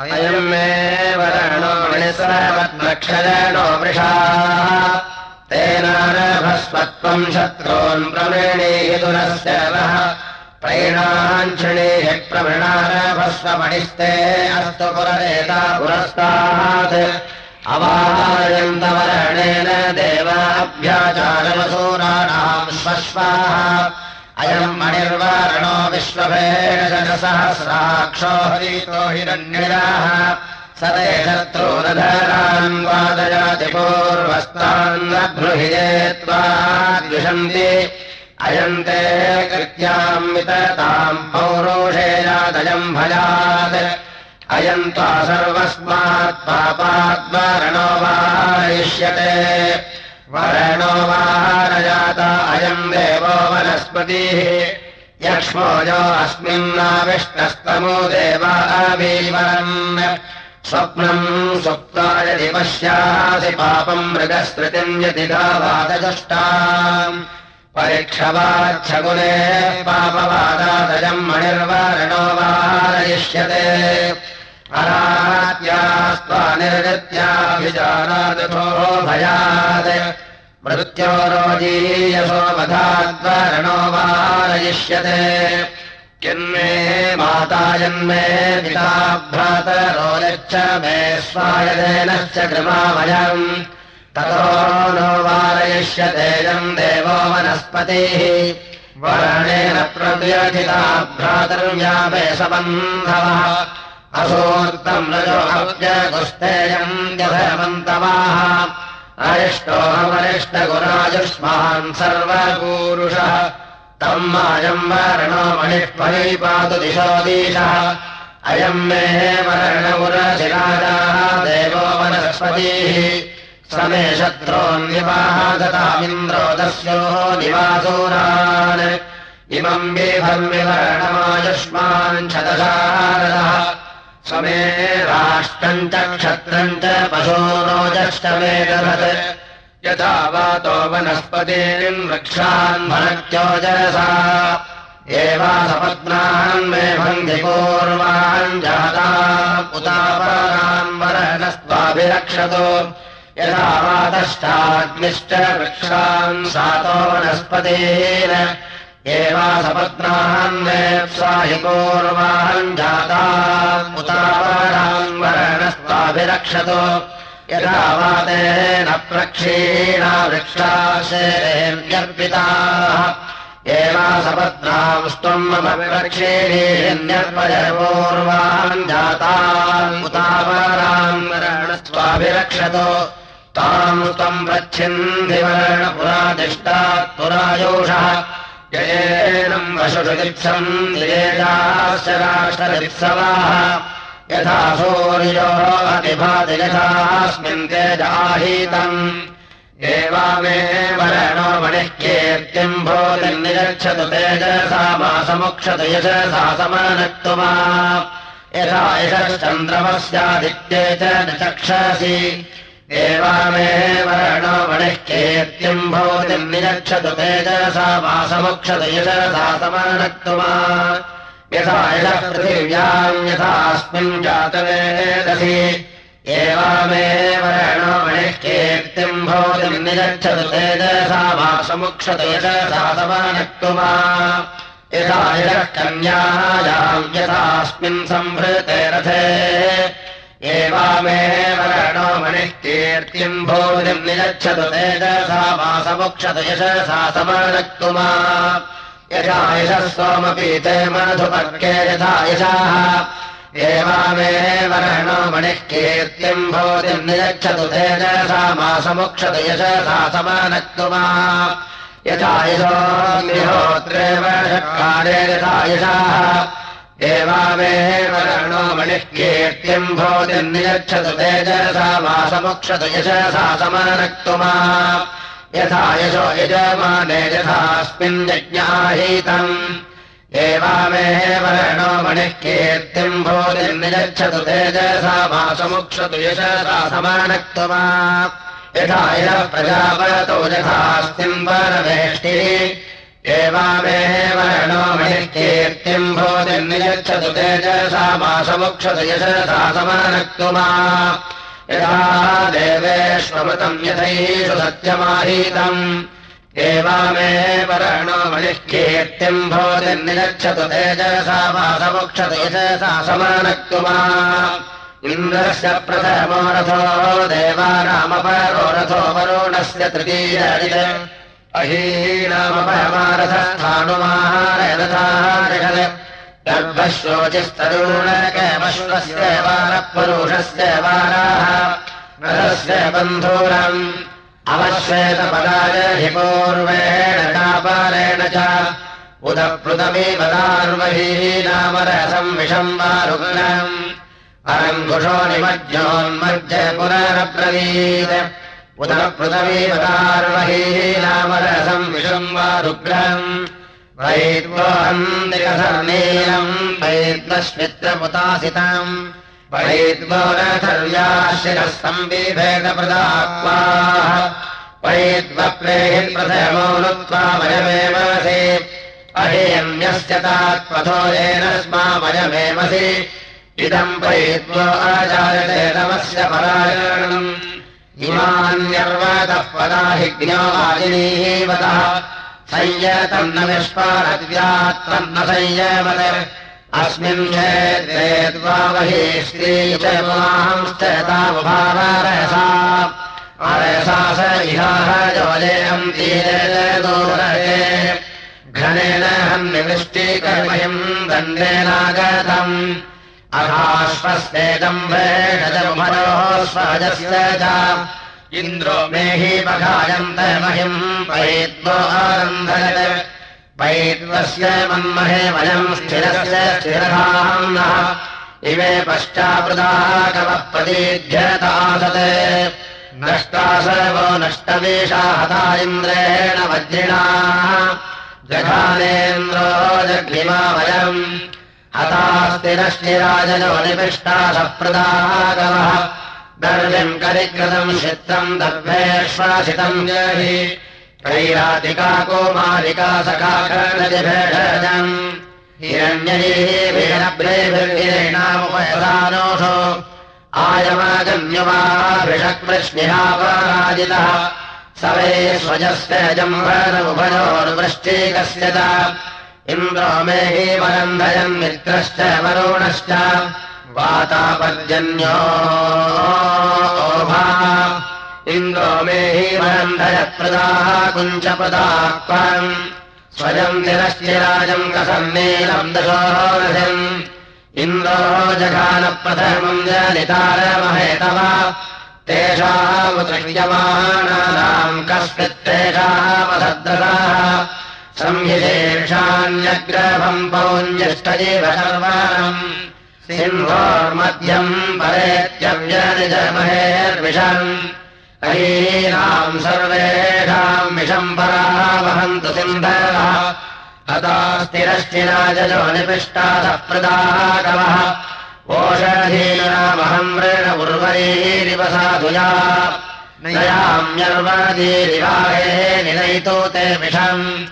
अयम् मे वरणो मणिसरवत्नक्षरणो वृषाः तेनारभस्वत्वम् शत्रून् प्रवृणीहितुरस्य वः। प्रैणाञ्छिणीः प्रवृणारभस्वमणिस्ते अस्तु पुररेता पुरस्तात्। अवाहायन्तवरणेन देवाभ्याचारवसूराणाम् स्वश्वाः अयम् मणिर्वारणो विश्वभेषहस्राक्षो हरितो हिरण्यराः स ते शत्रूरधरान् वादयाति पूर्वस्तान्नभ्रुहिये त्वा द्विषन्ति। अयम् ते कृत्याम् वितताम् पौरोषेयादयम् भयात्। अयम् त्वा सर्वस्मात् पापाद्वारणो वारयिष्यते वरणो वारजाता अयम् देवो वनस्पतिः। यक्ष्मो यो अस्मिन्नाविष्टस्तमो देवावीवरन् स्वप्नम् सुप्ता यदि पश्यासि पापम् मृगस्मृतिम् यदि गावादजुष्टा परीक्षवाच्छगुणे पापवादादयम् मणिर्वारणो वारयिष्यते भयात्। मृत्योरोजीयसो वधाद्वरणो वारयिष्यते। किन्मे माता जन्मे पिता भ्रातरो यच्च मे स्वायदेनश्च कृमामयम्। ततो नो वारयिष्यतेयम् देवो वनस्पतिः। वरणेन प्रव्यथिता भ्रातर्व्या मे असोक्तम् रजोहव्यगुस्तेयम् यधमन्तवाः अरिष्टोऽहमरिष्टगुरायुष्मान् सर्वपूरुषः तम् मायम् वर्णो मणिः परिपातु दिशो दीशः। अयम् मे वर्णगुरशिराजाः देवो वनस्पतिः। समे शत्रोन्निवाहगतामिन्द्रो दस्योः निवासूरान्। इमम् बिभर्मिवर्णमायुष्मान् शतशारदः समे राष्ट्रम् च क्षत्रम् च पशोरोजष्टमे दधत्। यथा वातो वनस्पतीन् वृक्षान् एवासपत्नान् मे भङ्गिपूर्वान् जाता उतापरान् वरणस्त्वाभिरक्षतो यथा वातश्चाग्निश्च वृक्षान् सातो वनस्पतीन् मेप्साहि पूर्वान् जाता उतापरान् वरणस्त्वाभिरक्षतो यथा वातेन प्रक्षीणा वृक्षाशेर्यर्पिताः एवासपत्नांस्त्वम् मम प्रक्षीणीन्यर्पयपूर्वान् जातान् उतापरान् वरणस्त्वाभिरक्षतो ताम् त्वम् प्रच्छिन्धिवर्णपुरादिष्टात् पुरायोषः जयेनम् वशुषुदित्सम् दिरेजाश्च राष्ट्रदित्सवाः यथा सूर्यो अतिभाति यथास्मिन् तेजाहीतम्। एवामे वरणो मणिः कीर्तिम् भूतिर्निगच्छतु तेजसा मासमुक्षतु यशसा समानक्तुमा। यथा यशश्चन्द्रमस्यादित्ये च न चक्षसि एवामे वरणो मणिः कीर्तिम् भूतिर्निगच्छतु तेजसा मासमुक्षतु यशसा समानक्तुमा यथा यः पृथिव्याम् यथास्मिन् जातवेदसि एवामे वरणो मणिः कीर्तिम् भूतिम् निगच्छतु तेजसा वासमुक्षतु यशसा समानक्तुमा यथा यः कन्यायाम् यथास्मिन् संभृते रथे एवामे वरणो मणिः कीर्तिम् भूतिम् निगच्छतु तेजसा वासमुक्षतु यशसा समानक्तुमा। यथा यशः सोमपि ते मधुपर्के यथा यशाः। एवामे वरणो मणिः कीर्तिम् नियच्छतु मासमुक्षतु यशसा समानक्तुमा। यथा यशोऽग्निहोत्रेव षट्कारे यथा यशाः एवामे वरणो मणिः कीर्तिम् भूतिम् नियच्छतु तेजसा मासमुक्षतु यशसा समानक्तुमा यथा यशो यजमाने यथास्मिन् यज्ञाहीतम्। एवामे वरणो मणिः कीर्तिम् भूतिर्निगच्छतु तेजसा मासमुक्षतु यशसा समानक्तुमा यथा यः प्रजापतो यथास्तिम् परवेष्टिः एवामेव नो मणिकीर्तिम् भूतिर्नियच्छतु तेजसा मासमुक्षत यशसा समानक्तुमा। यथा देवेष्वमृतम् यथैषु सत्यमाहीतम्। एवामेव रणो मणिकीर्तिम् भूतिर्नियच्छतु तेजसा मासमुक्षत यशसा समानक्तुमा। इन्द्रस्य प्रथमो रथो देवानामपरो रथो वरुणस्य तृतीय अहीनामपरमारथस्थाणुमाहारथाः गर्भशोचिस्तरुणकमश्वस्य वारः पुरुषस्य वाराः रथस्य बन्धूरम् अवश्वेतपदाय हि पूर्वेण चापारेण च वारुग्नम् अरङ्कुशो निमज्जोन्मज्ज पुनरब्रवीत् उदर पृथवीवतार्वही नामरसम् विषम् वा रुग्रहम् वैद्वोऽन्दिकसर्नीलम् वैद्वश्मित्रमुतासितम् वैद्वोरथर्याशिरस्तम् विभेदप्रदाक्वाः वैद्वप्रेहि प्रथमो नुत्वा वयमेवसि अहेयम्यस्य तात्पथो येन स्मा वयमेवसि इदम् वैद्वो नमस्य परायणम् इमान्यर्वतः पदाहिज्ञो संयतम् न विष्पारद्यात्तन्न संयमत अस्मिन् क्षेत्रे द्वावहि श्री च पुमांश्चतामुभावरसा अरसा स इहाः जोलेयम् तीरे घनेन हन्निवृष्टिकर्मयम् दण्डेनागतम् अथाश्वस्तेदम्भेषजमुभयोः स्वजस्य च। इन्द्रो मेहि पघायन्त महिम् पैद्वो आरन्धयत्। पैद्वस्य मन्महे वयम् स्थिरस्य स्थिरधाम्नः। इमे पश्चावृताः कवः प्रतीध्यतासत् नष्टा सर्वो नष्टवेषा हता इन्द्रेण वज्रिणा। जघानेन्द्रो जघ्निमा वयम् हतास्तिरश्चिराजनो निपिष्टा सप्रदागवः दर्व्यम् करिकृतम् चित्रम् दर्भेष्वासितम् जहि। कैरातिका कुमारिका सखाकर्णजिभेषजम् हिरण्यजीभिरभ्रेभिर्गिरेणामुपयसानोषो आयमागम्यवाभिषक्वृष्णिहापराजितः सवे स्वजस्य जम्भरमुभयोर्वृष्टिकस्य च इन्द्रो मे हि वरन्धयन् मित्रश्च वरुणश्च वातापर्जन्यो इन्द्रो मे हि वरन्धयप्रदाः कुञ्चपदाक्वम् स्वयम् निरश्चिराजम् कसन्नीलम् दशोरथम्। इन्द्रो जघानप्रथमम् जनितारमहेतव तेषामुदृश्यमाणानाम् कश्चित्तेषामसद्रसाः संहितेषान्यग्रभम् पौञ्जष्टजीव सर्वाणम् सिंहोर्मध्यम् परेत्यव्यनिजमहेर्विषम्। अहीनाम् सर्वेषाम् विषम् पराः वहन्तु सिन्धः हतास्तिरश्चिराजो निपिष्टाः प्रदाः कवः ओषधीनामहम् वृण उर्वरीरिव साधुया। नयाम्यर्वदीरिवाहे निलयितो ते विषम्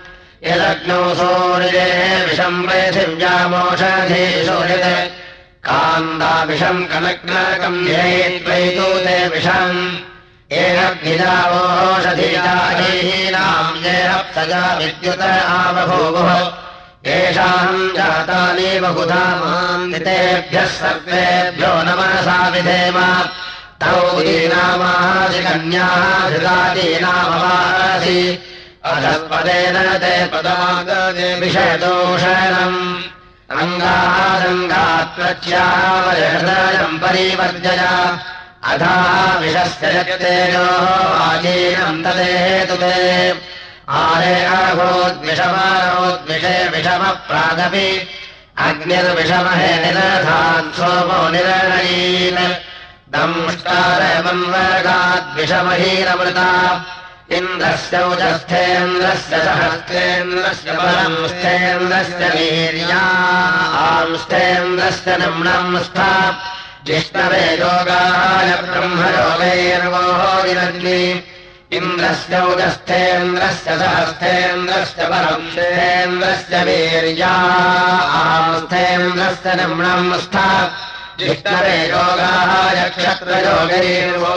यदग्नौ सूर्ये विषम् पृथिव्यामोषधे सूर्यत् कान्दाविषम् कनग्नकम् ध्येत्वैतु ते विषम् येनग्निजावोषधीनाम् येनप्सजा विद्युत आवभूवुः येषाम् जातानि बहुधा मान्दितेभ्यः सर्वेभ्यो नमसा विधेम। तौ दीनामादिकन्याः धृतादीनामवासि अधपदेन ते पदागदे विषयदोषणम्। अङ्गादङ्गात्वच्यावयम् परिवर्जय। अधा विषस्य जगतेजोः वाजीनम् तदेतु ते आरे अभूद्विषमारोद्विषे विषमः प्रागपि। अग्निर्विषमहे निरधान् सोमो निरणयीन् दंष्टारमन्वर्गाद्विषमहीरमृता इन्द्रस्य उजस्थेन्द्रस्य सहस्तेन्द्रस्य बलम् स्थेन्द्रस्य वीर्या आंस्थेन्द्रस्य निम्नम् स्था जिष्णवे योगाय ब्रह्मयोगैर्वो विरग्नि इन्द्रस्य उदस्थेन्द्रस्य सहस्थेन्द्रस्य परंशेन्द्रस्य वीर्यास्थेन्द्रस्य निम्नम् स्था जिष्णवे योगाय क्षत्रयोगैर्वो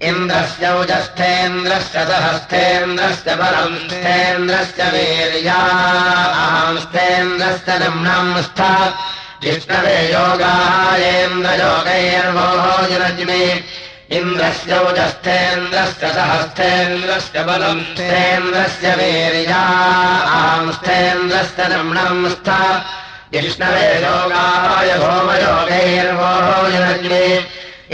युनज्मि इन्द्रस्य उजस्थेन्द्रस्य सहस्थेन्द्रस्य परंस्थेन्द्रस्य वीर्यास्थेन्द्रस्य निम्नम् स्था जिष्णवे योगायेन्द्रयोगैर्वो युनज्मि इन्द्रस्य उजस्थेन्द्रस्य सहस्थेन्द्रस्य बलम् स्थेन्द्रस्य वीर्या आंस्थेन्द्रस्य नम्णम् स्थ जिष्णवे योगाय भोमयोगैर्वोजनज्ञे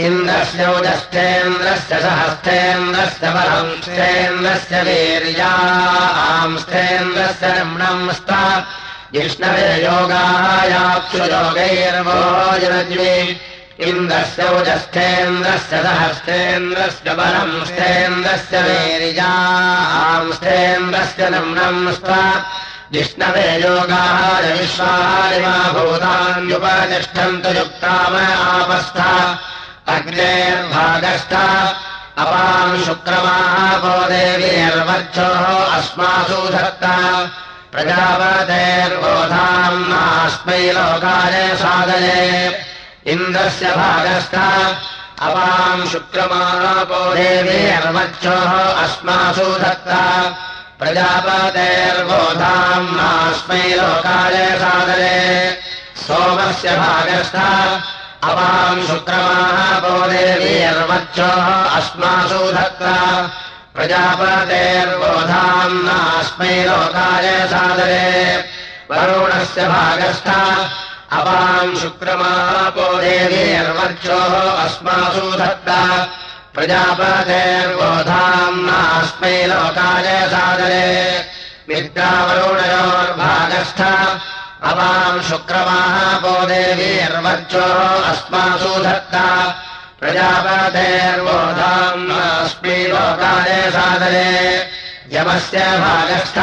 इन्द्रस्य उजस्थेन्द्रस्य सहस्थेन्द्रस्य बलम् स्थेन्द्रस्य वीर्या आंस्थेन्द्रस्य नम्णम् स्थ जिष्णवे योगायाक्षुयोगैर्वोजनज्ञे इन्द्रस्य उजस्थेन्द्रस्य सहस्थेन्द्रस्य बलम् स्थेन्द्रस्य वीर्यांस्थेन्द्रस्य नम्नम् स्थ जिष्णवे योगाय विश्वारिमा भूतान्युपतिष्ठन्तु युक्ताम आपस्थ अग्नेर्भागस्थ अपाम् शुक्रमापो देवीर्वर्चोः अस्मासु धत्ता प्रजापतेर्बोधाम् नास्मै लोकाय साधये इन्द्रस्य भागस्थ अपाम् शुक्रमापो देवी अर्वच्योः अस्मासु दत्ता प्रजापतेर्बोधाम् नास्मै लोकाय सादरे। सोमस्य भागस्थ अपाम् शुक्रमापो देवी अर्वच्योः अस्मासु दत्ता प्रजापतेर्बोधाम् नास्मै लोकाय सादरे वरुणस्य भागस्थ अपाम् शुक्रमापो देवीर्वर्चोः अस्मासु धत्ता प्रजापतेर्बोधाम् नास्मै लोकाय सादरे मित्रावरुणयोर्भागस्थ अपाम् शुक्रमापो देवीर्वर्चोः अस्मासु धत्ता। प्रजापतेर्बोधाम् नास्मै लोकाय सादरे। यमस्य भागस्थ।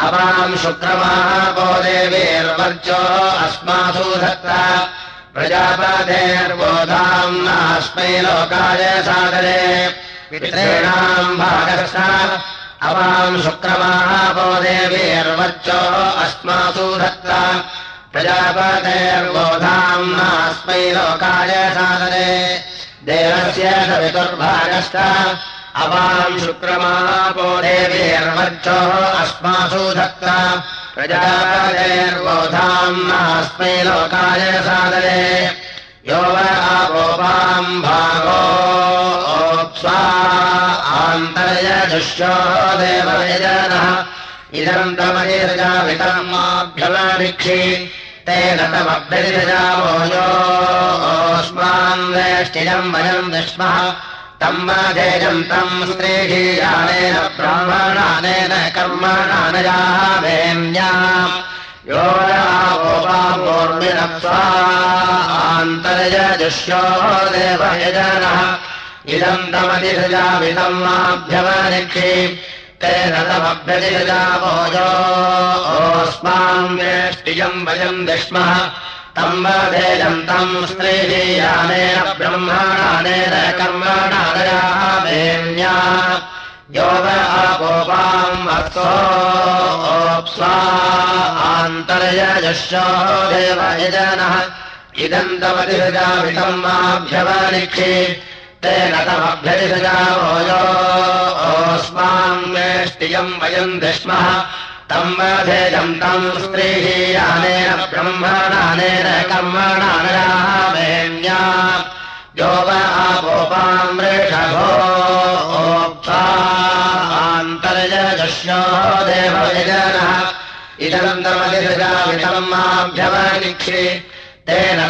अपाम् शुक्रमापो देवीर्वर्चो अस्मासु धत्ता। प्रजापतेर्बोधाम् नास्मै लोकाय सादरे। पितॄणाम् भागस्थ अपाम् शुक्रमापो देवीर्वर्चो अस्मासु धत्ता प्रजापतेर्बोधाम् नास्मै लोकाय सादरे। देवस्य सवितुर्भागस्थ अपाम् शुक्रमापो देवीर्वर्चोः अस्मासु धत्ता प्रजापतेर्बोधाम् नास्मै लोकाय सादरे यो व आपोपाम् भागो इदम् तमनिरजामितमाभ्यमभिक्षि तेन तमभ्यरिजावो योऽस्मान् वेष्टिजम् वयम् विष्मः। तम् वाधेयम् तम् स्त्रीहीयानेन ब्राह्मणानेन कर्मणानयावेन्या यो आन्तर्यजुष्यो देवयजनः इदम् तमतिरजामितम् माभ्यमनिक्षि तेन तमभ्यतिरजावो योऽस्मान् वेष्टिजम् वयम् विष्मः। तम् वधेयम् तम् स्त्रीयानेन ब्रह्मणानेन कर्मणानयामेन्या यो व आपोपाम् अर्थोऽप्स्वा आन्तर्यजश्यो देवयजनः इदम् माभ्यवनिक्षि तेन योऽस्मान् वेष्टियम् वयम् विष्मः तम् वधेयम् तम् स्त्रीयानेन ब्रह्मणानेन कर्मणानयामेन्या यो व आपोपाम् वृषभो आन्तर्यजश्यो देवयजनः इदम् तमतिरजामितम् माभ्यवनिक्षि तेन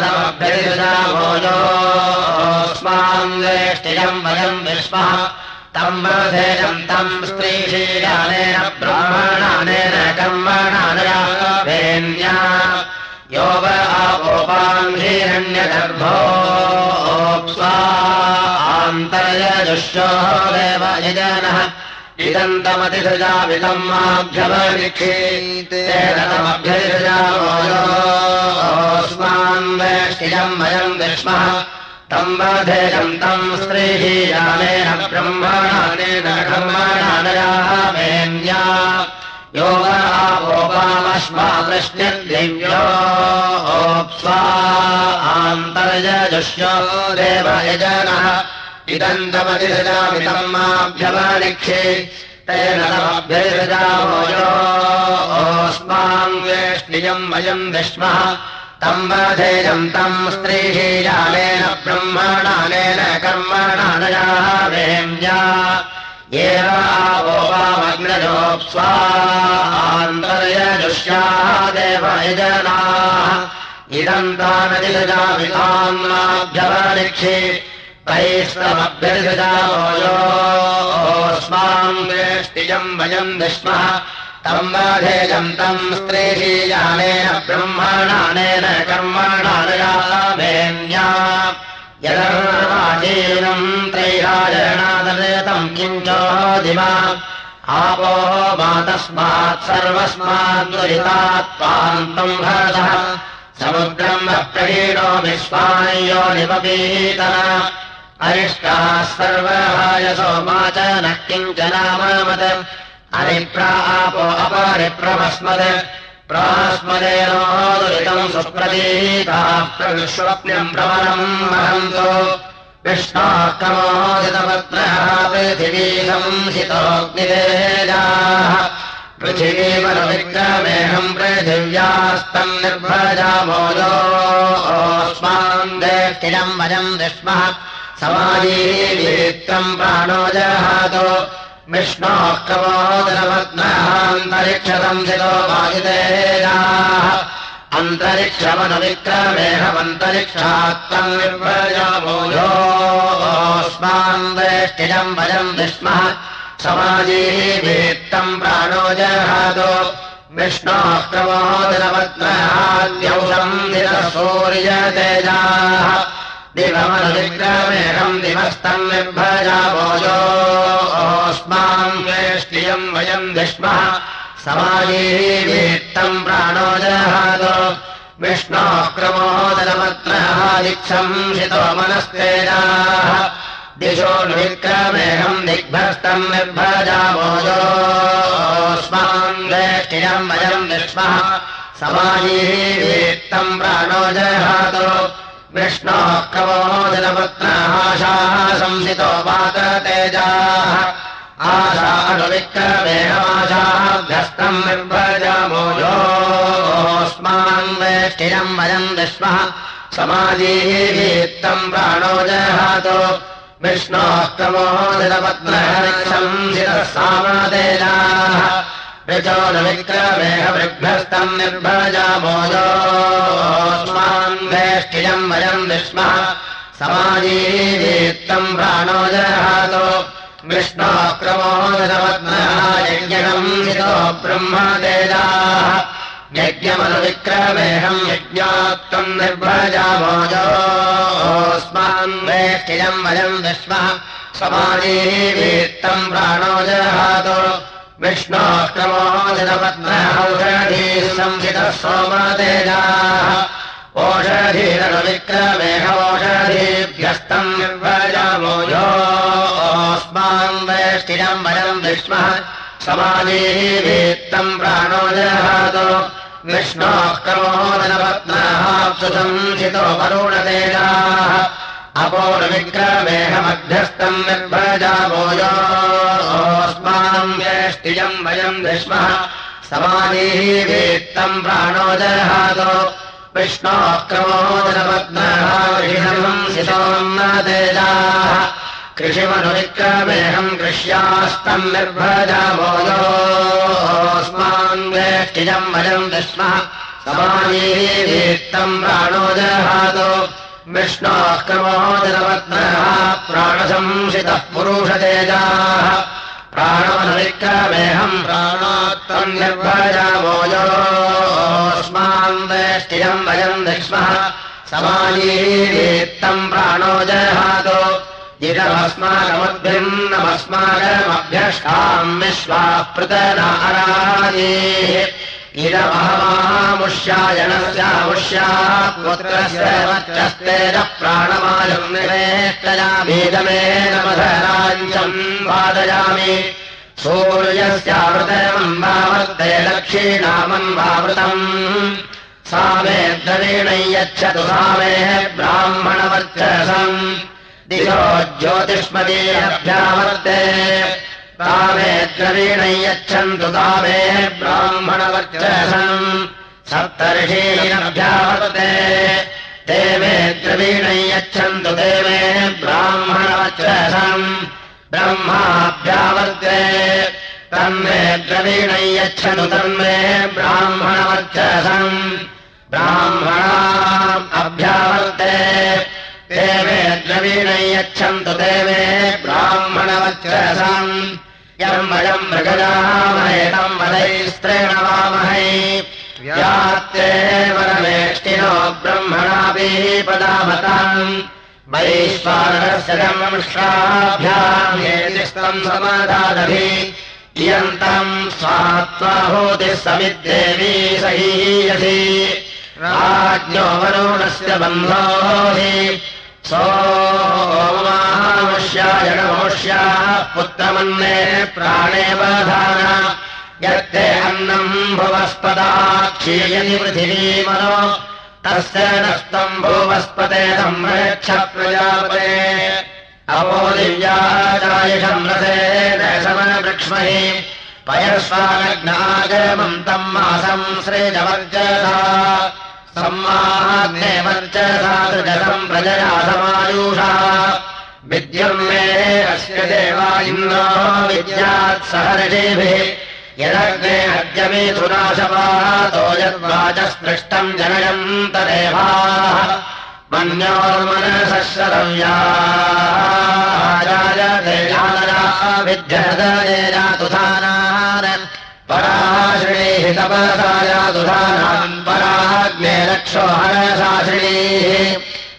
वेष्टियम् वयम् विष्मः तम् तम् स्त्रीशीलानेन ब्राह्मणानेन कर्मणानयावेन्या यो व आपोपाम् हिरण्यगर्भो आन्तर्यजुष्यो देवयजनः इदम् तमतिसृजामितम् माभ्यवनिक्षीतेन तमभ्यतिसृजावो योऽस्मान् वेष्टिजम् वयम् विष्मः। तम् स्त्रीः ब्रह्मणानेन आन्तर्यजुष्यो देव यजनः इदन्तमतिसजामितम् माभ्यवनिक्षे तेन तमभ्यजामो योऽस्मान् वेष्णियम् वयम् विष्मः तम् वधेयम् तम् स्त्रीः ब्रह्मणानेन कर्मणानयाः वेम्या एवाग्नजोप्स्वान्तर्यजुष्याः देवयजनाः इदम् तानतिजामितान्नाभ्यवनिक्षे वयम् ब्रह्मणानेन कर्मणानयामेन्या यदर्वाचीनम् त्रैराजनादतम् किञ्चोदिमा आपो मा तस्मात् सर्वस्माद्वरितात् त्वान्तम् भरतः। समुद्रम् अप्रहीणो विश्वायो निपीतः अरिष्टाः किञ्चनामत अरिप्रापो प्रविश्वप्न्यम् प्रवरम् महन्तो विष्णाक्रमोदितपत्रः पृथिवी संसितोऽग्निदेजाः पृथिवीवरविक्रमेहम् पृथिव्यास्तम् निर्भजामोजोऽस्मान् देष्टिरम् वयम् विष्मः समाजीवीत्रम् प्राणो जहातो। विष्णोः कमोदरवत्नान्तरिक्षसंसितो वायुतेजाः अन्तरिक्षमनुविक्रमेहमन्तरिक्षात्तम् निर्भजामोजोऽस्मान् वेष्टिजम् वयम् विष्मः समाजीवीत्तम् प्राणो जहातो। विष्णोः क्रमोदरवत्नाद्यौषम् सूर्यतेजाः। दिवमनुविक्रमेहम् दिवस्तम् निर्भजामोजोऽस्मान् वेष्टियम् वयम् विष्मः समाजीवीत्तम् प्राणो जहातो विष्णोः क्रमोदरवत्नः दिक्षंसितो मनस्तेजाः। दिशो नुविक्रमेहम् दिग्भस्तम् निर्भजामोजोऽस्मान् वेष्टियम् वयम् विष्मः समाजीवीत्तम् प्राणो जहातो संसितो पाततेजाः आशानुविक्रमेहमाशाभ्यस्तम् निर्भजामोजोऽस्मान् वेष्टिरम् वयम् विष्मः समाजीवीत्तम् प्राणो जहातो। विष्णोः कवोदनपत्नः संसितः सामतेजाः ऋचोनुविक्रमेहवृभ्यस्तम् निर्भजामोजोऽस्मान् वेष्टियम् वयम् विष्मः समाजीवीत्तम् प्राणो जहातो विष्णोक्रमोदरवत्नः यज्ञम् हितो ब्रह्मतेजाः यज्ञमनुविक्रमेहम् यज्ञात्तम् निर्भजामोजोऽस्मान् वेष्टियम् वयम् विष्मः समाजीवीत्तम् प्राणो जहातो विष्णोः क्रमोदितपत्नः औषधीः सोमतेजाः ओषधीरनुविक्रमेघोषधीभ्यस्तम् निर्भजामोजोऽस्मान् वेष्टिरम् वयम् विष्मः समाजीवीत्तम् प्राणो जहातो विष्णोः क्रमोदनपत्नः सुसंसितो वरुणतेजाः अपोर्विक्रमेहमध्यस्तम् वेष्टियम् वयम् विष्मः समाजीवीत्तम् प्राणो जहातो विष्णोः क्रमोदनपत्नः सितोन्नतेजाः कृषिमनुविक्रमेहम् कृष्यास्तम् निर्भजामोजोऽस्मान् वेष्टिजम् वयम् विष्मः समाजीवीत्तम् प्राणो जहातो विष्णोः क्रमोदनपत्नः प्राणसंसितः पुरुषतेजाः निर्भजामोजोऽस्मान् वेष्टिजम् वयम् विष्मः समाजीवीत्तम् प्राणो जहातो इदमस्माकमद्भिन्नमस्माकमभ्यष्टाम् विश्वाः पृतनारायेः इदमहमामुष्यायणस्यामुष्याः पुत्रस्य वर्चस्तेन प्राणमायम् निवेष्टयामीदमेन मधराञ्चम् वादयामि। सूर्यस्यावृतयम्बावर्ते लक्षीणामम्बावृतम् सा मे द्रवीणै यच्छतु सा मे ब्राह्मणवर्चसम्। दिशो ज्योतिष्मदीभ्यावर्ते तामे द्रवीणै यच्छन्तु तामे ब्राह्मणवर्चसम् सप्तर्षीणभ्यावर्ते ते मे द्रवीणै यच्छन्तु ते मे ब्राह्मणवर्चसम् ब्रह्माभ्यावर्ते। तन्मे द्रवीणै यच्छतु तन्मे ब्राह्मणवर्चसम् ब्राह्मणा अभ्यावर्ते देवे द्रवीणै यच्छन्तु देवे यम् वयम् मृगजामहेतम् वदैस्त्रेण वामहै व्यात्ते वरमेष्टिनो ब्रह्मणाभिः पदामताम्। वैश्वानरस्य दंश्राभ्याम् समाधादभि इयन्तम् स्वात्माहूतिः समिद्देवी सहीयसि। राज्ञो वरुणस्य बन्धो हि सोमामुष्यायणमोष्याः पुत्रमन्ने प्राणे वधान यत्ते अन्नम् भुवस्पदाक्षीयति पृथिवीमनो। तस्य नस्तम् भुवस्पते संरक्ष प्रजापते। अवो दिव्याचायषम् रसेन समनवृक्ष्महि पयस्वानग्नागमन्तम् मासम् श्रेजवर्जसा प्रजया समायुषा विद्यम् मे अस्य देवा इन्द्रो विद्यात् सहर्षेभिः यदग्ने अद्यमे सुनाशपातो यद्वाचस्पृष्टम् जनयन्तदेवाः मन्योर्मनसः हरसाश्रिणीः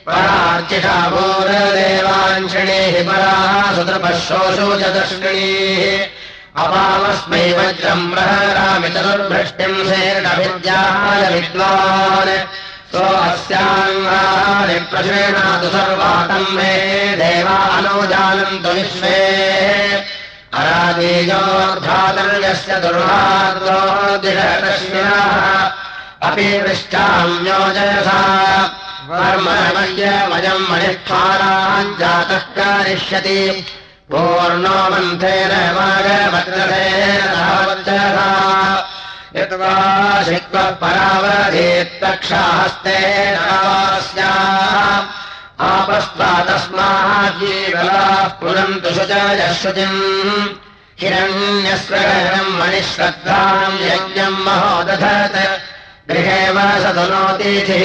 परार्चिषा भूरदेवाञ्छिणीः पराः च दर्शिणीः अपामस्मै वज्रम् प्रहरामि चतुर्भृष्टिम् सेर्णभिद्याय विद्वान् सो अस्याङ्गानि प्रशेणातु सर्वातम् मे देवानो जानन्तु विश्वे अरादीयोर्धातर्यस्य दुर्भाद्रो दिशतश्विनः। अपि पृष्ठाम्योजयसा वर्ममयम् मणिष्ठाराम् जातः कारिष्यति। पूर्णो मन्थेन शिक्वः परावधेत्तक्षाहस्तेन आपस्त्वादस्माद्येवलाः पुरन्तु सुजायः शुचिम् मणिश्रद्धाम् यज्ञम् महो दधत् गृहे वा सदनोतिथिः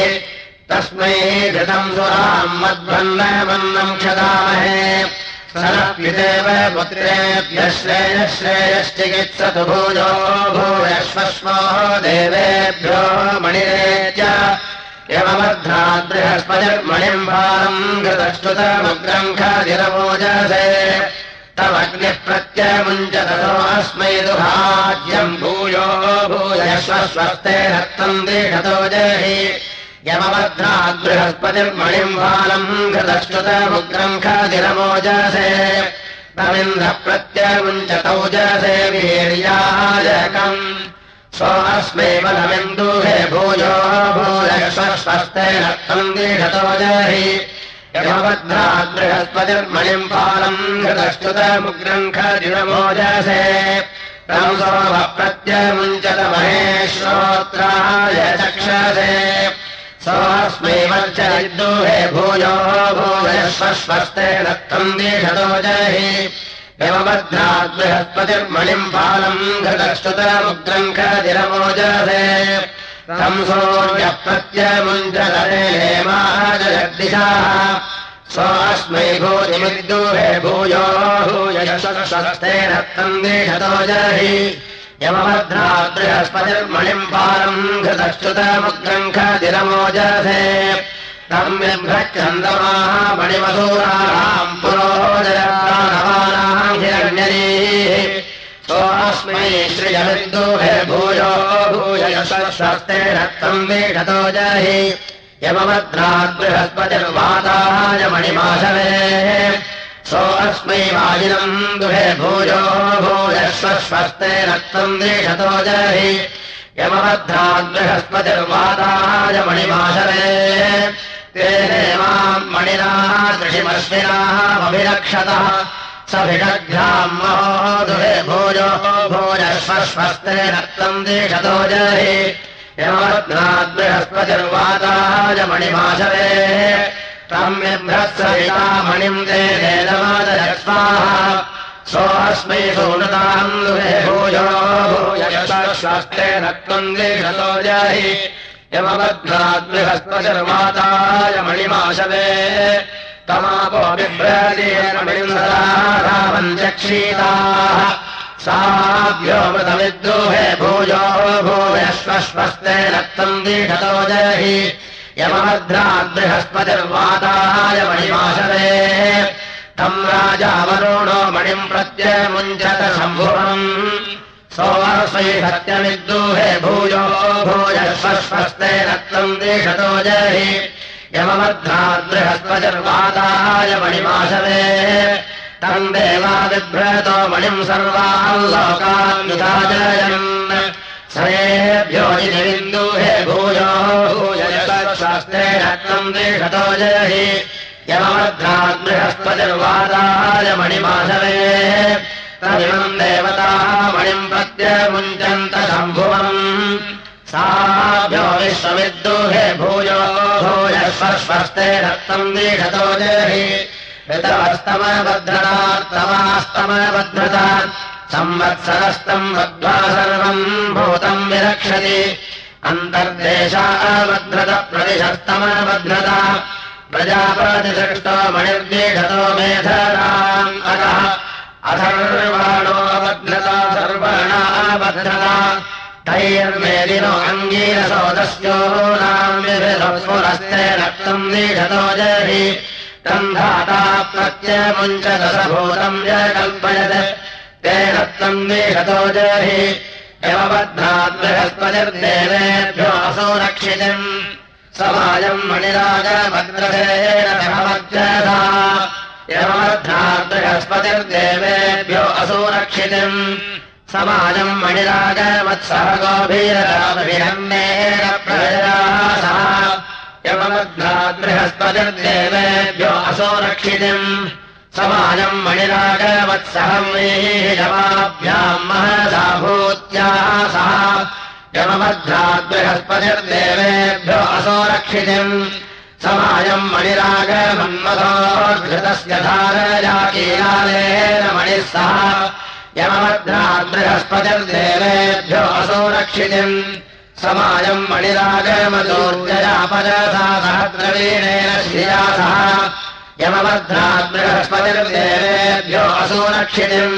तस्मै घृतम् सुराम् मद्भन्नवन्नम् क्षदामहे। सरप्युदेव पुत्रेभ्यः श्रेयश्रेयश्चिकित्सतु भूयो भूयश्वश्वो देवेभ्यो मणिरे च यमवर्धाद्बृहस्पतिर्मणिम् भारम् घृतश्रुतमुग्रम् खादिरमोजसे तमग्निः प्रत्यमुञ्चततो अस्मै दुहाज्यम् भूयो भूयश्वस्वस्ते रक्तम् दीढतो जहि। यमवर्धाद्बृहस्पतिर्मणिम् बालम् घृतश्रुतमुग्रम् खादिरमोजसे तमिन्द्र प्रत्यमुञ्चतौ जसे वीर्याजकम् सोऽस्मै बलमिन्दुहे भूयो भूयश्वस्वस्ते रक्तम् दीढतो जहि। तम् प्रत्यमुञ्चत महेश्रोत्राय चक्षसे। सोऽस्मै वर्च विद्दुहे भूयो रक्तम् दीषतो जहि यमवर्धात् बृहस्पतिर्मणिम् बालम् प्रत्यमुञ्चतरे हेमाजगद्दिशाः सोऽस्मै भूतिमिद्दुहे भूयो जहि यमभद्रात् बृहस्पतिर्मणिम् पालम् घृतश्रुतमुग्रम् खदिरमोजसे तम् बिभ्रच्छन्दमाः मणिमधूराणाम् पुरोजयानवानाम् हिरण्यरीः सोऽस्मै श्रियविन्दुहे भूयो भूयस्वस्ते रक्तम् वीषतो जहि। यमवद्राद्बृहस्पतिर्वाताय मणिमाशवे सो अस्मै वाजिनम् दुहे भूयो भूयस्वस्ते रक्तम् वीषतो जहि। यमवद्राद्बृहस्पतिर्वाताय मणिमाशवे तेने माम् मणिनाः कृषिमश्विनाः अभिरक्षतः सभिषग्भ्याम् महोदुहे भोजो भोजस्वस्वस्ते रक्तम् देशतो जहि। मणिमाशवे तम्यभ्रः मणिम् ते वेदमादयस्वाः सोऽस्मै सोनताम् दुहे भूयो भूयस्वस्ते रक्तम् देशतो जहि। यमवद्नाद्बृहस्पतिर्वाताय मणिमाशवे तमापो बिभ्रतीयक्षीताः साभ्योमृतविद्रोहे भूयो भूयश्वस्वस्ते रक्तम् दीषतो जहि। यमभद्राद्बृहस्पतिर्वाताय मणिमाशवे तम् राजा वरुणो मणिम् प्रत्यमुञ्चत शम्भुवम्। सोऽस्मै सत्यविद्रोहे भूयो भूयश्वस्वस्ते रक्तम् दीषतो जहि यमवद्धाद्बृहस्पतिर्वाताय मणिमाशवे तम् देवा बिभ्रतो मणिम् सर्वान् लोकान्युदाजयन् सयेभ्यो निविन्दुहे भूयो भूयशास्त्रे रत्नम् देशतो जहि यमवद्धाद्बृहस्पतिर्वाताय मणिमाशवे तमिमम् देवताः मणिम् प्रत्यमुञ्चन्त शम्भुवम् साभ्यो विश्वविद्रोहे भूयो भूयस्वस्वस्ते रक्तम् दीषतो जहि। ऋतवस्तमबद्धतास्तमास्तमबद्धता संवत्सरस्तम् बद्ध्वा सर्वम् भूतम् विरक्षति। अन्तर्देशाबद्धत प्रतिशस्तमबद्धता प्रजाप्रतिसृष्टो मणिर्दीषतो मेधराम् अगः। अथर्वाणोऽबद्धता सर्वणाबद्धता तैर्मेदिनो अङ्गीरसोदस्यो नाम्यभिरस्फुरस्ते रक्तम् दीषतो जहि। तम् धाता प्रत्यमुञ्च दशभूतम् य कल्पयत् तेन तम् दीषतो जहि। यमबद्धाद्बृहस्पतिर्देवेभ्यो असो रक्षितम्। समाजम् मणिराजभद्रसेन समवज्जसा यमबद्धाद्बृहस्पतिर्देवेभ्यो असो रक्षितम् समाजम् गोभीररामभिरन्नेन प्रजरासः यमबद्धाद्बृहस्पतिर्देवेभ्यो असो रक्षितम् समाजम् जवाभ्याम् महसा भूत्याः सह यमबद्धाद्बृहस्पतिर्देवेभ्यो असो रक्षितम् समाजम् मणिरागमन्मथोद्धृतस्य धारयाकीलालेन मणिः सह यमबद्धाद्बृहस्पतिर्देवेभ्यो असो रक्षितम् समाजम् मणिरागमदोर्जयापरसा सहद्रवीणेन श्रिया सह असो रक्षितम्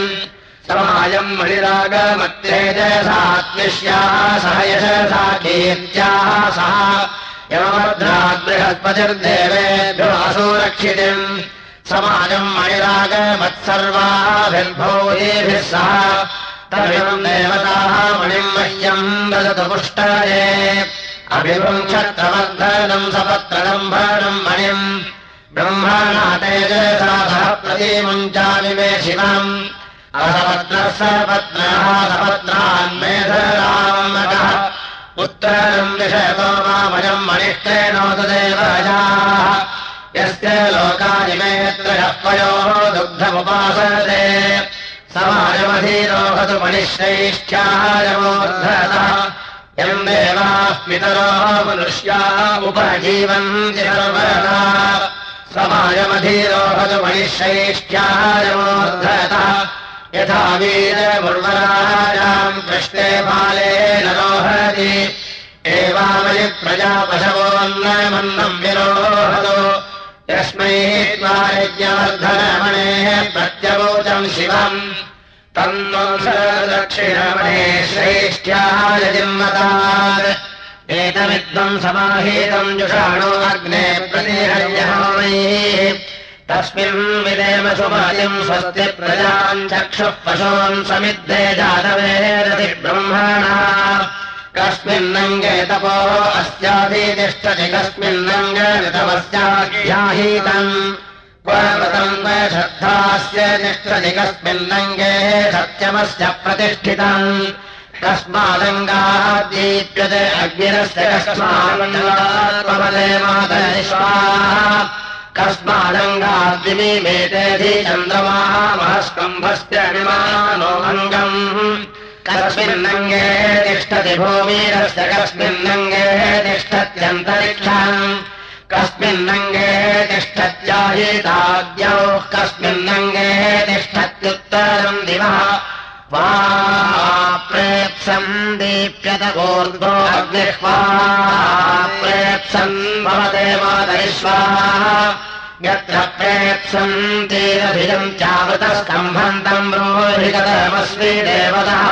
समाजम् मणिरागमत्येजसात्मिष्याः सह यशसा कीर्त्याः सह यमबद्धाद्बृहस्पतिर्देवेभ्यो असो रक्षितम् समाजम् मणिरागमत्सर्वाभिर्भोदेभिः सह। तमिमम् देवताः मणिम् मह्यम् ददतु पुष्टये अभिवृक्षत्रवर्धनम् सपत्रलम्भनम् मणिम्। ब्रह्मणा तेजसा सह प्रतिमुञ्चामिमे शिवम्। असपत्रः सपत्नः सपत्रान्मेधरामकः उत्तरम् विषयतो मामयम् मणिष्ठेनोतु देवजाः यस्य लोकानिमेत्रयः पयोः दुग्धमुपासते। समाजमधीरोहतु मणिश्रैष्ठ्यायमोद्धतः यम् देवाः पितरोः मनुष्या उपजीवन्ति सर्वदा। समाजमधीरोहतु मणिश्रैष्ठ्यायमोद्धतः यथा वीरमुर्वरायाम् कृष्णे बाले रोहति। एवामयि प्रजा पशवोन्नमन्नम् विरोहतो यस्मै त्वा यज्ञवर्धनमणेः प्रत्यवोचम् शिवम् तन्वंशदक्षिणमणे श्रेष्ठ्याय जिन्मतात् एतमिद्वम् समाहीतम् जुषाणो अग्ने प्रतिहर्यहामैः तस्मिन् विदेम सुमतिम् स्वस्ति प्रजाम् चक्षुः पशून् समिद्धे जातवेरति ब्रह्मणा कस्मिन्नङ्गे तपो अस्याधितिष्ठति कस्मिन्नङ्गे ऋतमस्याहीतम् क्वतम् श्रद्धास्य तिष्ठति कस्मिन्नङ्गे सत्यमस्य प्रतिष्ठितम् कस्मादङ्गाः दीप्यते अग्निरस्य कस्मादङ्गाद्विमीमेतेधि चन्द्रमाः महस्कम्भस्य अङ्गम् कस्मिन्नङ्गे तिष्ठति भूमिरस्य कस्मिन्नङ्गे तिष्ठत्यन्तरिक्षम् कस्मिन्नङ्गे तिष्ठत्याहिताद्यौः कस्मिन्नङ्गे तिष्ठत्युत्तरम् दिवः। वा प्रेप्सम् दीप्यत अग्निष्वा प्रेप्सन् भवते मातरिष्वाः यत्र प्रेप्सम् तेरभिजम् चावृतस्कम्भन्तम् रोहिगतमस्मि देवतः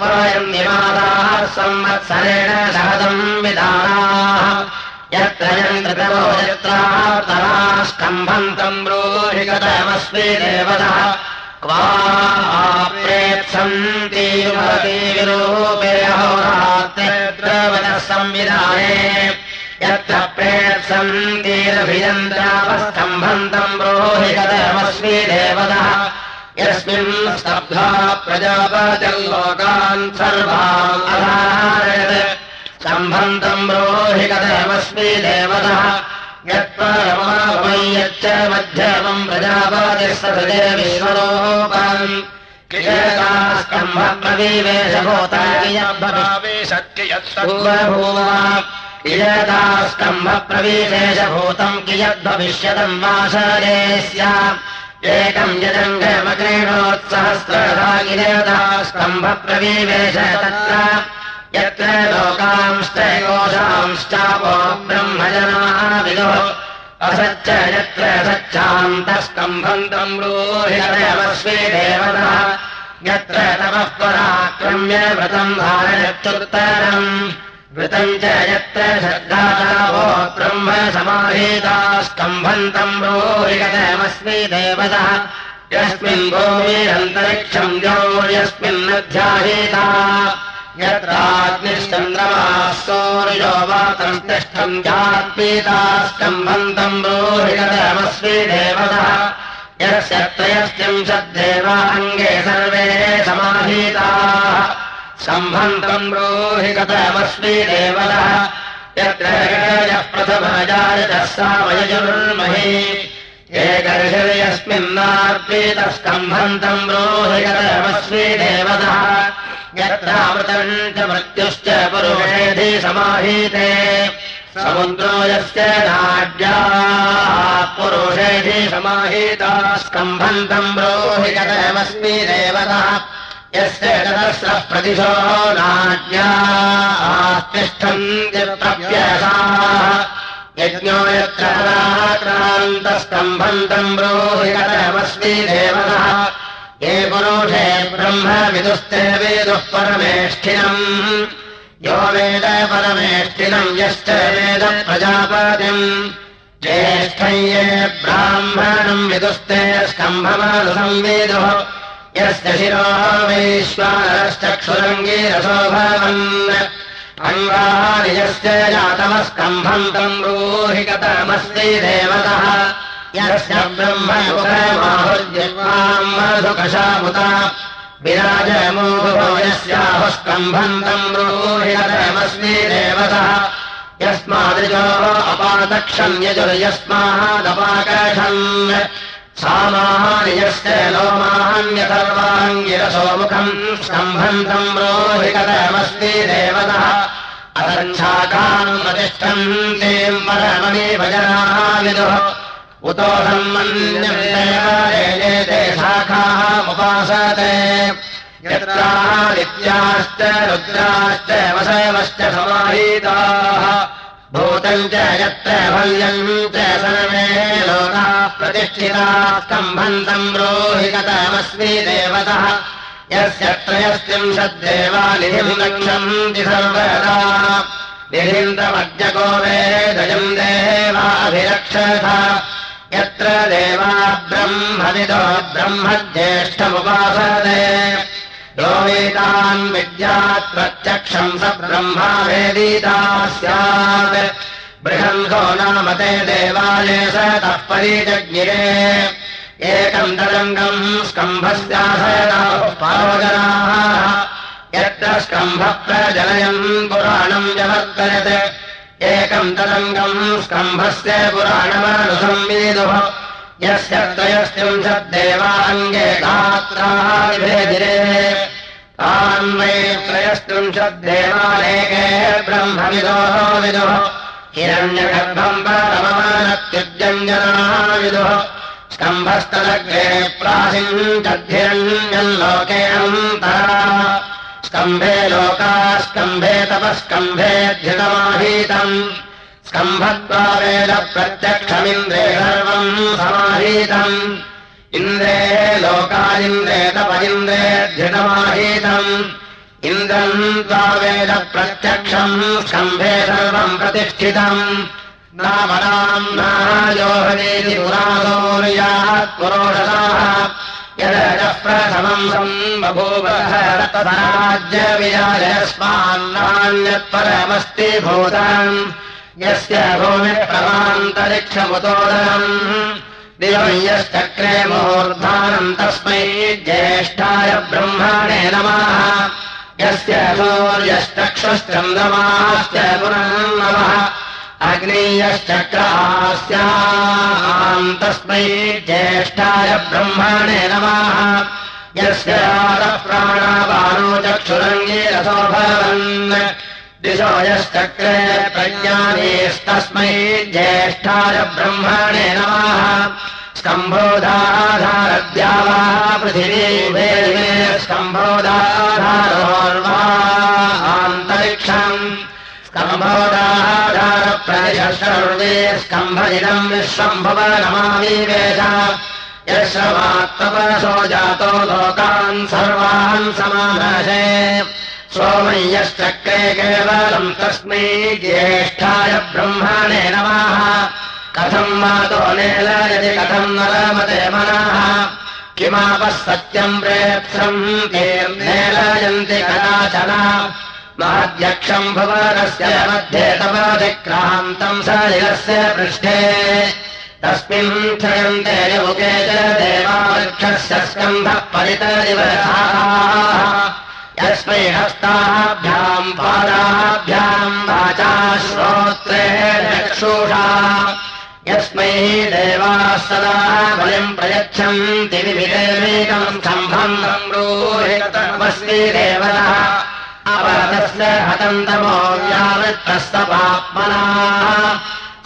परयम् निवादाः संवत्सरेण सहदम् विधानाः यत्र यन्त्रतमो यत्रातराः स्कम्भन्तम् ब्रूहिगतमस्मि देवतः क्वा प्रेप्सन्ति विरूपे अहोरात्रवतः संविधाने यत्र प्रेप्सन्तिरभियन्त्रावस्तम्भन्तम् ब्रूहिगतमस्मि देवतः यस्मिन् स्तब्धा प्रजापतिर्लोकान् सर्वान् अधारयत्। सम्भन्तम् ब्रोहि कथमस्मि देवतः। यत्परमापमम् मध्यमम् प्रजापतिस्तदे विश्वरोपान्। कियदास्कम्भप्रवीवेशभूतम् कियद्भविष्यतम् एकम् यजङ्गमक्रीणोत्सहस्रदागिरेदास्कम्भप्रवीवेश तत्र यत्र लोकांश्चैकोशांश्चापो ब्रह्मजनाः विदुः असच्च यत्र सच्चान्तस्कम्भन्तम् ब्रूहितमस्मि देवतः यत्र तमः पराक्रम्य व्रतम् धारयत्युत्तरम् वृतम् च यत्र श्रद्धावो ब्रह्म समाहीतास्कम्भन्तम् ब्रूहिगतमस्मि देवतः। यस्मिन् भूमिरन्तरिक्षम् द्यौर्यस्मिन्नध्याहीता यत्राग्निश्चन्द्रमाः सौर्यो वातम् तिष्ठम् जात्पीतास्कम्भन्तम् ब्रूहिगतमस्मि देवतः। यस्य त्रयस्त्रिंशद्देवाङ्गे सर्वे समाहीताः। सम्भन्तम् गतमस्मि देवतः यत्र यः प्रथमजायतः सामयजुर्महि। एकर्षर्यस्मिन्नार्पितस्कम्भन्तम् ब्रूहि गतमस्मि देवतः यत्रामृतम् च मृत्युश्च पुरुषेधि समाहीते। समुद्रो यस्य नाड्याः पुरुषेधि समाहीता स्कम्भन्तम् ब्रूहि गतमस्मि देवतः यस्य चतस्रः प्रतिशो नाट्यातिष्ठन्त्यप्यसाः यज्ञो यत्र पराक्रान्तस्तम्भन्तम् ब्रूहि गतमस्मि देवतः। ये ब्रह्म विदुस्ते वेदुः परमेष्ठिनम्। यो वेद परमेष्ठिनम् यश्च वेद प्रजापतिम्। ज्येष्ठम् ये ब्राह्मणम् विदुस्ते स्तम्भमानुसंवेदुः यस्य शिरो वैश्वानश्चक्षुरङ्गीरसो भवन् अङ्गानि यस्य जातमस्कम्भन्तम् ब्रूहि गतमस्ति देवतः। यस्य ब्रह्ममुखमाहुर्यमाम् मधुकशामुता विराजमोभो यस्याहुस्कम्भन्तम् ब्रूहि गतमस्मि देवतः। यस्मादृजो अपादक्षम् यजुर्यस्मादपाकषन् सामान्यस्य लोमान्यसर्वाङ्गिरसोमुखम् सम्भन्तम् रोहि कथमस्ति देवतः असङ्ख्याकाम् प्रतिष्ठन्तीम् परमणि भजनाः विदुः। उतो सम्मन्यते शाखाः उपासते यत्रादित्याश्च रुद्राश्च वसवश्च समाहीताः भूतम् च यत्र भल्यम् च सर्वे लोकाः प्रतिष्ठिताः सम्बन्धम् ब्रूहि गतमस्मि देवतः यस्य त्रयस्त्रिंशद्देवानिधिम् लक्षन्ति सर्वदा। निधिन्द्रमज्ञको वेदयम् देवाभिरक्षथ। यत्र देवा ब्रह्मविदो ब्रह्म ज्येष्ठमुपासते यो वेदान् विद्यात् प्रत्यक्षम् स ब्रह्मा वेदीता स्यात्। बृहन्धो नाम ते स तः परिजज्ञिरे। एकम् तदङ्गम् स्कम्भस्यासनाः यत्र स्कम्भप्रजनयम् पुराणम् व्यवर्तयत् एकम् तदङ्गम् स्कम्भस्य पुराणमनुसंवेदुः यस्य त्रयस्त्रिंशद्देवाङ्गे गात्राः विभेदिरे तान्वै त्रयस्त्रिंशद्देवानेके ब्रह्मविदोः विदुः। हिरण्यगर्भम् परममानत्युज्जञ्जनाः विदुः स्कम्भस्तलग्रे प्रासिञ्चद्धिरण्यम् लोके स्कम्भे तपस्कम्भे धितमाहीतम् स्कम्भत्वावेद प्रत्यक्षमिन्द्रे सर्वम् समाहीतम्। इन्द्रे लोकादिन्द्रे तप इन्द्रे धृतमाहीतम् इन्द्रम् त्वावेद प्रत्यक्षम् स्कम्भे सर्वम् प्रतिष्ठितम्। नामनाम् नायोहनेति पुरादोर्यात् पुरोषदाः यदजः प्रथमम् सम्बभूवः राज्यविराजस्मान्नान्यत्परमस्ति भूतम् यस्य भूमिप्रमान्तरिक्षमुतोदरम् दिवम् यश्चक्रे मूर्धानम् तस्मै ज्येष्ठाय ब्रह्मणे नमः। यस्य सूर्यश्चक्षुश्चन्द्रमाश्च पुनम् नमः। अग्नीयश्चक्रास्याम् तस्मै ज्येष्ठाय ब्रह्मणे नमः। यस्य प्राणावानो चक्षुरङ्गीरसो भवन् दिशो यश्चक्रे प्रज्ञानेस्तस्मै ज्येष्ठाय ब्रह्मणे नमः पृथिवी स्कम्भोदाधारोर्वा आन्तरिक्षम् स्कम्भोदाधारप्रदिश सर्वे स्कम्भजिदम् विश्वम्भव नमामि वेश यश्रमात्तपरसो जातो लोकान् सर्वान् समानसे सोमय्यश्चक्रे केवलम् तस्मै ज्येष्ठाय ब्रह्मणे नमः। कथम् मातो नेलयति कथम् किमापः सत्यम् प्रेत्सम् नेलयन्ति कदाचन महद्यक्षम् भुवनस्य मध्ये तवाधिक्रान्तम् सलिलस्य पृष्ठे। तस्मिन् क्षयन्ते युगे च देवावृक्षस्य स्कन्धः परितरिवसाः यस्मै हस्ताभ्याम् पादाभ्याम् वाचा श्रोत्रे चक्षुषा। यस्मै देवाः सदा बलिम् प्रयच्छन्ति विविधेमेकम् स्तम्भम् ब्रूहितमस्मि देवतः। अपरतस्य हतन्तमो व्यावृत्तस्तपात्मनाः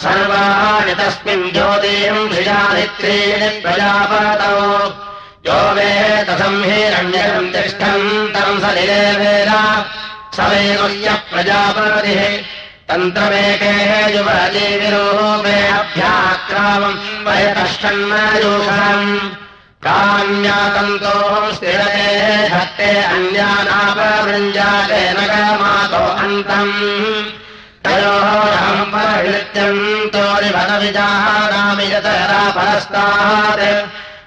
सर्वाणि तस्मिन् ज्योतिम् श्रियादित्रीणि प्रजापतौ यो वेतसम् हिरण्यकम् तिष्ठन्तम् सलिले वेद। स वेदुह्यः प्रजापतिः। तन्त्रमेके युवजीविरूपे अभ्याक्रामम् वयतष्टन्नयूषम् कान्यातन्तोः स्थिरते धत्ते अन्यानापवृञ्जाते न गमातो अन्तम्। तयोः राम् परहृत्यन्तोरिभदविजानामि यतरा परस्तात्